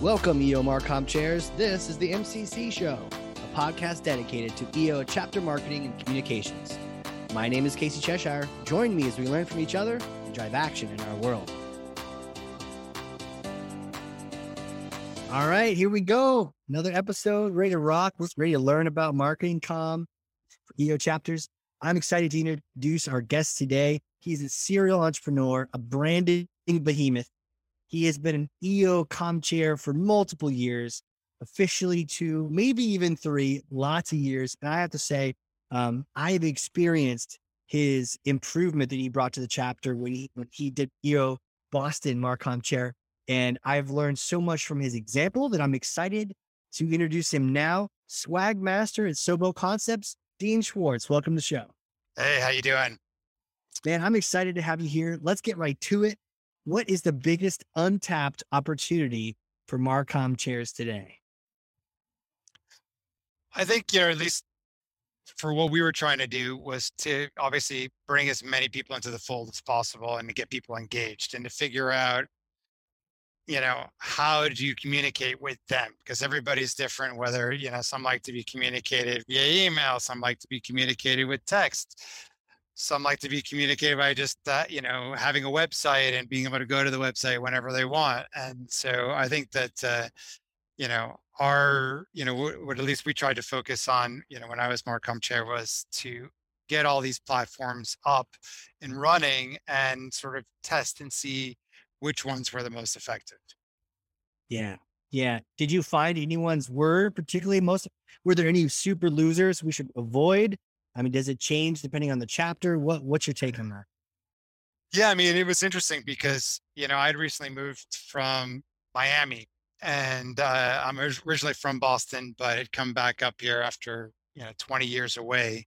Welcome, EO Marcom chairs. This is the MCC Show, a podcast dedicated to EO chapter marketing and communications. My name is Casey Cheshire. Join me as we learn from each other and drive action in our world. All right, here we go. Another episode, ready to rock. Ready to learn about marketing com for EO chapters. I'm excited to introduce our guest today. He's a serial entrepreneur, a branding behemoth, he has been an EO com chair for multiple years, officially two, maybe even three, lots of years. And I have to say, um, I've experienced his improvement that he brought to the chapter when he when he did EO Boston Marcom chair. And I've learned so much from his example that I'm excited to introduce him now. Swag Master at Sobo Concepts, Dean Schwartz. Welcome to the show. Hey, how you doing? Man, I'm excited to have you here. Let's get right to it what is the biggest untapped opportunity for Marcom chairs today? I think, you know, at least for what we were trying to do was to obviously bring as many people into the fold as possible and to get people engaged and to figure out, you know, how do you communicate with them? Because everybody's different, whether, you know, some like to be communicated via email, some like to be communicated with text, some like to be communicated by just that, you know, having a website and being able to go to the website whenever they want. And so I think that, uh, you know, our, you know, what, at least we tried to focus on, you know, when I was Marcom chair was to get all these platforms up and running and sort of test and see which ones were the most effective. Yeah. Yeah. Did you find anyone's were particularly most, were there any super losers we should avoid? I mean, does it change depending on the chapter? What What's your take on that? Yeah, I mean, it was interesting because you know I'd recently moved from Miami, and uh, I'm originally from Boston, but had come back up here after you know 20 years away,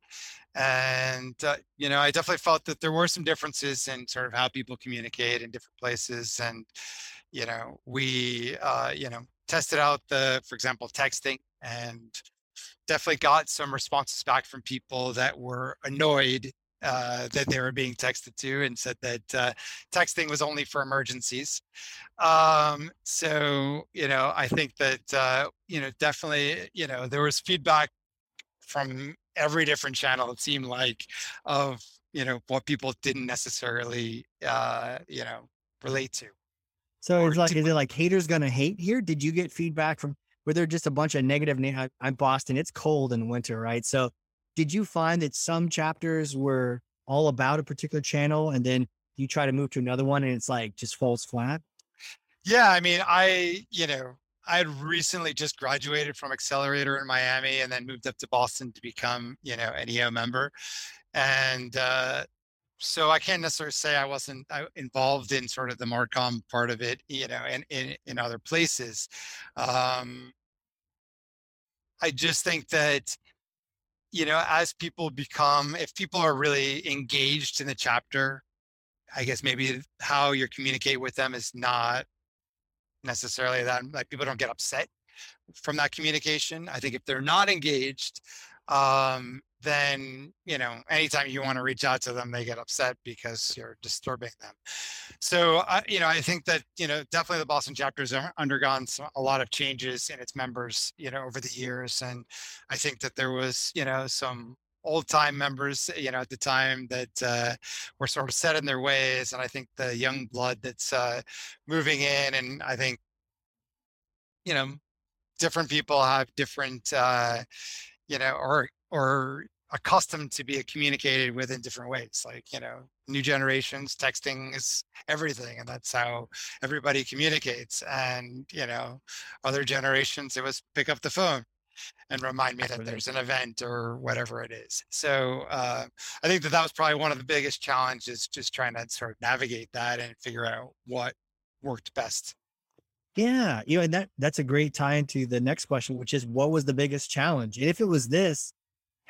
and uh, you know I definitely felt that there were some differences in sort of how people communicate in different places, and you know we uh, you know tested out the, for example, texting and definitely got some responses back from people that were annoyed uh, that they were being texted to and said that uh, texting was only for emergencies. Um, so, you know, I think that, uh, you know, definitely, you know, there was feedback from every different channel, it seemed like, of, you know, what people didn't necessarily, uh, you know, relate to. So it's like, is it like haters gonna hate here? Did you get feedback from were there just a bunch of negative? Na- I'm Boston. It's cold in winter, right? So, did you find that some chapters were all about a particular channel, and then you try to move to another one, and it's like just falls flat? Yeah, I mean, I you know I had recently just graduated from Accelerator in Miami, and then moved up to Boston to become you know an EO member, and uh, so I can't necessarily say I wasn't uh, involved in sort of the Marcom part of it, you know, and in, in other places. Um, I just think that, you know, as people become, if people are really engaged in the chapter, I guess maybe how you communicate with them is not necessarily that like people don't get upset from that communication. I think if they're not engaged, um, then you know anytime you want to reach out to them they get upset because you're disturbing them. So uh, you know i think that you know definitely the boston chapter has undergone some, a lot of changes in its members you know over the years and i think that there was you know some old time members you know at the time that uh, were sort of set in their ways and i think the young blood that's uh, moving in and i think you know different people have different uh, you know or or accustomed to be communicated with in different ways. Like, you know, new generations, texting is everything. And that's how everybody communicates. And, you know, other generations, it was pick up the phone and remind me that there's an event or whatever it is. So uh, I think that that was probably one of the biggest challenges, just trying to sort of navigate that and figure out what worked best. Yeah, you know, and that that's a great tie into the next question, which is what was the biggest challenge? And if it was this,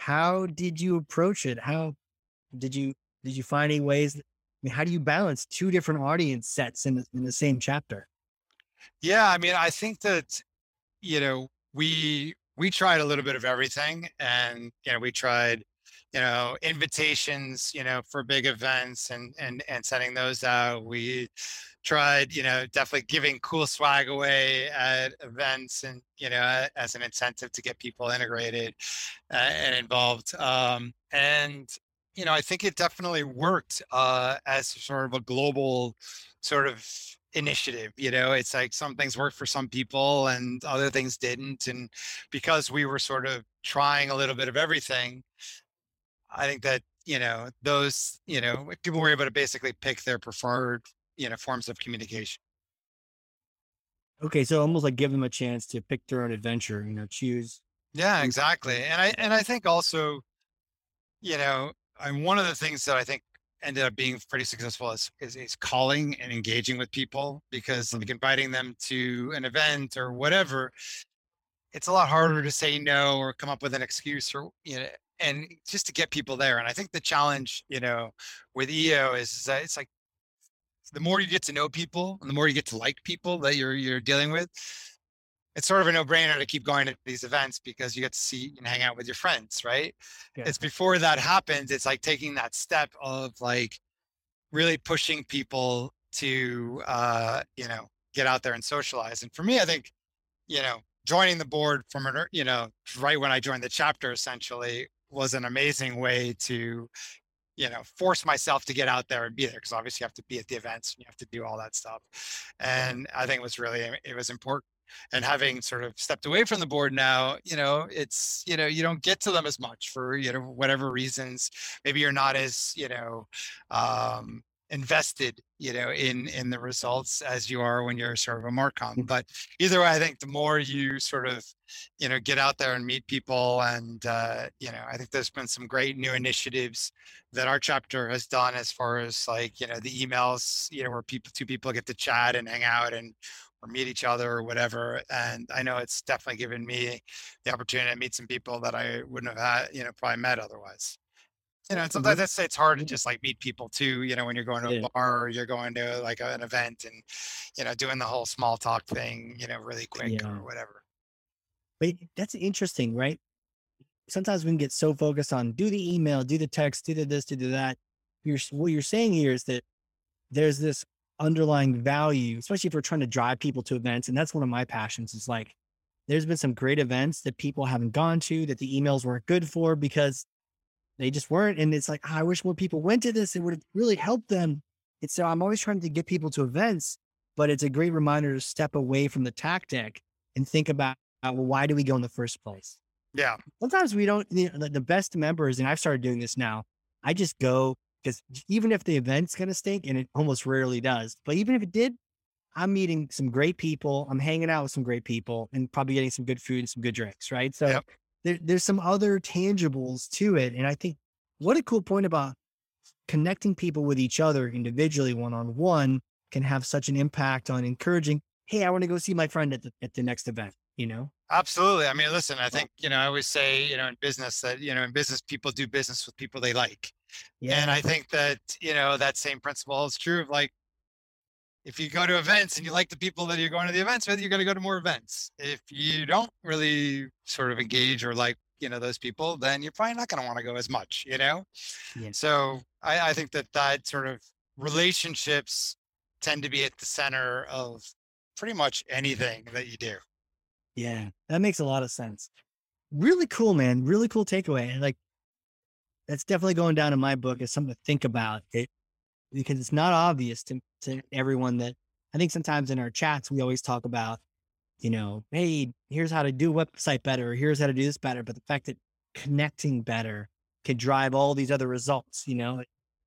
how did you approach it? How did you did you find any ways? I mean, how do you balance two different audience sets in the, in the same chapter? Yeah, I mean, I think that you know we we tried a little bit of everything, and you know we tried you know, invitations, you know, for big events and and and sending those out. We tried, you know, definitely giving cool swag away at events and, you know, as an incentive to get people integrated uh, and involved. Um, and, you know, I think it definitely worked uh, as sort of a global sort of initiative. You know, it's like some things worked for some people and other things didn't. And because we were sort of trying a little bit of everything, I think that, you know, those, you know, people were able to basically pick their preferred, you know, forms of communication. Okay, so almost like give them a chance to pick their own adventure, you know, choose. Yeah, exactly. And I and I think also, you know, and one of the things that I think ended up being pretty successful is, is, is calling and engaging with people because like mm-hmm. inviting them to an event or whatever, it's a lot harder to say no or come up with an excuse or you know and just to get people there. And I think the challenge, you know, with EO is, is that it's like the more you get to know people and the more you get to like people that you're you're dealing with, it's sort of a no-brainer to keep going to these events because you get to see and hang out with your friends, right? Yeah. It's before that happens, it's like taking that step of like really pushing people to uh, you know, get out there and socialize. And for me, I think, you know, joining the board from an, you know, right when I joined the chapter essentially was an amazing way to you know force myself to get out there and be there because obviously you have to be at the events and you have to do all that stuff. And i think it was really it was important and having sort of stepped away from the board now you know it's you know you don't get to them as much for you know whatever reasons. Maybe you're not as you know um invested you know in in the results as you are when you're sort of a marcom. Mm. but either way i think the more you sort of you know get out there and meet people and uh you know i think there's been some great new initiatives that our chapter has done as far as like you know the emails you know where people two people get to chat and hang out and or meet each other or whatever. And i know it's definitely given me the opportunity to meet some people that i wouldn't have had you know probably met otherwise you know, sometimes mm-hmm. it's, it's hard to just like meet people too, you know, when you're going to a yeah. bar or you're going to like an event and, you know, doing the whole small talk thing, you know, really quick yeah. or whatever. But that's interesting, right? Sometimes we can get so focused on do the email, do the text, do the this, do the that. You're, what you're saying here is that there's this underlying value, especially if we're trying to drive people to events. And that's one of my passions is like, there's been some great events that people haven't gone to that the emails weren't good for because they just weren't. And it's like, oh, I wish more people went to this. It would have really helped them. And so I'm always trying to get people to events, but it's a great reminder to step away from the tactic and think about, well, why do we go in the first place? Yeah. Sometimes we don't, you know, the best members, and I've started doing this now. I just go because even if the event's going to stink, and it almost rarely does, but even if it did, I'm meeting some great people. I'm hanging out with some great people and probably getting some good food and some good drinks. Right. So yep there, there's some other tangibles to it. And I think what a cool point about connecting people with each other individually, one on one, can have such an impact on encouraging, hey, I want to go see my friend at the at the next event, you know? Absolutely. I mean, listen, I think, you know, I always say, you know, in business that, you know, in business, people do business with people they like. Yeah. And I think that, you know, that same principle is true of like if you go to events and you like the people that you're going to the events with, you're going to go to more events. If you don't really sort of engage or like, you know, those people, then you're probably not going to want to go as much, you know? Yeah. So I, I think that that sort of relationships tend to be at the center of pretty much anything that you do. Yeah, that makes a lot of sense. Really cool, man. Really cool takeaway. And like, that's definitely going down in my book as something to think about. It, because it's not obvious to, to everyone that I think sometimes in our chats, we always talk about, you know, hey, here's how to do website better, or here's how to do this better. But the fact that connecting better can drive all these other results, you know,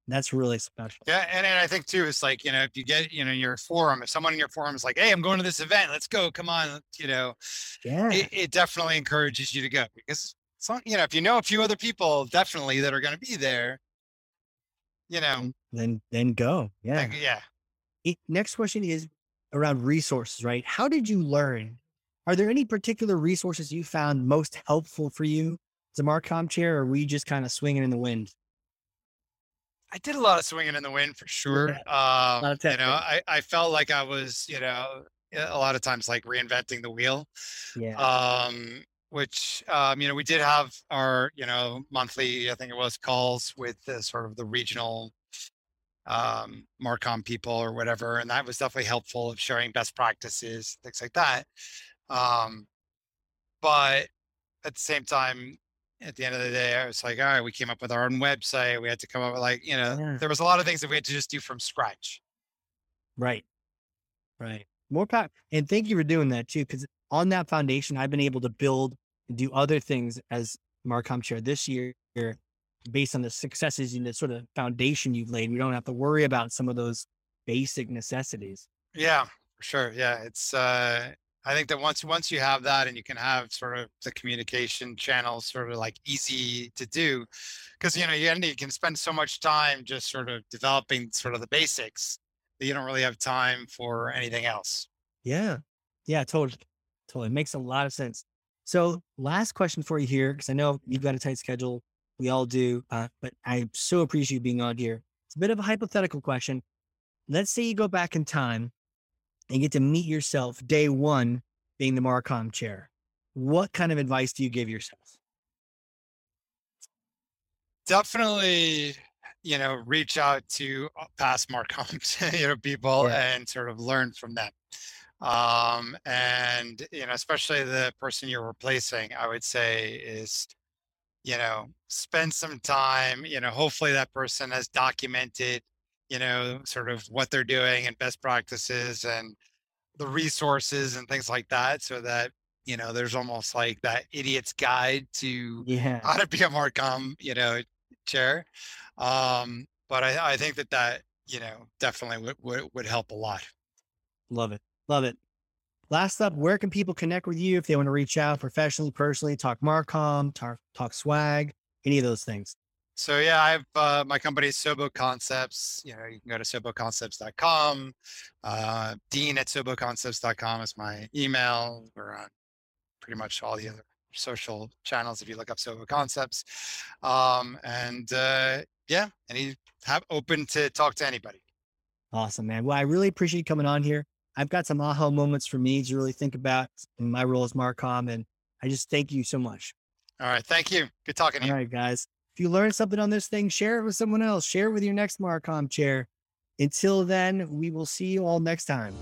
that's really special. Yeah. And, and I think too, it's like, you know, if you get, you know, your forum, if someone in your forum is like, Hey, I'm going to this event, let's go, come on, you know, yeah, it, it definitely encourages you to go because so, you know, if you know a few other people definitely that are going to be there, you know, then then go. Yeah. yeah. It, next question is around resources, right? How did you learn? Are there any particular resources you found most helpful for you as a Marcom chair, or were you just kind of swinging in the wind? I did a lot of swinging in the wind for sure. Yeah. Um, you know, I, I felt like I was, you know, a lot of times like reinventing the wheel. Yeah. Um, which um, you know we did have our you know monthly I think it was calls with the sort of the regional um, Marcom people or whatever, and that was definitely helpful of sharing best practices, things like that. Um, but at the same time, at the end of the day, I was like, all right, we came up with our own website. We had to come up with like, you know, Yeah. there was a lot of things that we had to just do from scratch. Right. Right. More power. And thank you for doing that too. Cause on that foundation, I've been able to build and do other things as Marcom chair this year based on the successes and the sort of foundation you've laid. We don't have to worry about some of those basic necessities. Yeah, for sure. Yeah, it's. uh I think that once once you have that and you can have sort of the communication channels sort of like easy to do, because you know you, you can spend so much time just sort of developing sort of the basics that you don't really have time for anything else. Yeah. Yeah, totally. Totally. Makes a lot of sense. So last question for you here, because I know you've got a tight schedule. We all do. Uh, but I so appreciate you being on here. It's a bit of a hypothetical question. Let's say you go back in time and get to meet yourself day one being the Marcom chair. What kind of advice do you give yourself? definitely you know reach out to uh, past marcoms you know people Yeah. and sort of learn from them um and you know especially the person you're replacing i would say is you know spend some time you know hopefully that person has documented you know sort of what they're doing and best practices and the resources and things like that so that you know there's almost like that idiot's guide to Yeah. how to be a Marcom, you know, chair. Um, but I, I think that that, you know, definitely would, would, would help a lot. Love it. Love it. Last up, where can people connect with you if they want to reach out professionally, personally, talk Marcom, talk, talk swag, any of those things? So yeah, I have uh, my company is Sobo Concepts. You know, you can go to soboconcepts.com. Uh, Dean at soboconcepts.com is my email. We're on pretty much all the other social channels if you look up Sobo Concepts. Um, and uh, yeah, and he have open to talk to anybody. Awesome, man. Well, I really appreciate you coming on here. I've got some aha moments for me to really think about in my role as Marcom. And I just thank you so much. All right, thank you. Good talking to All right, guys. If you learned something on this thing, share it with someone else. Share it with your next Marcom chair. Until then, we will see you all next time.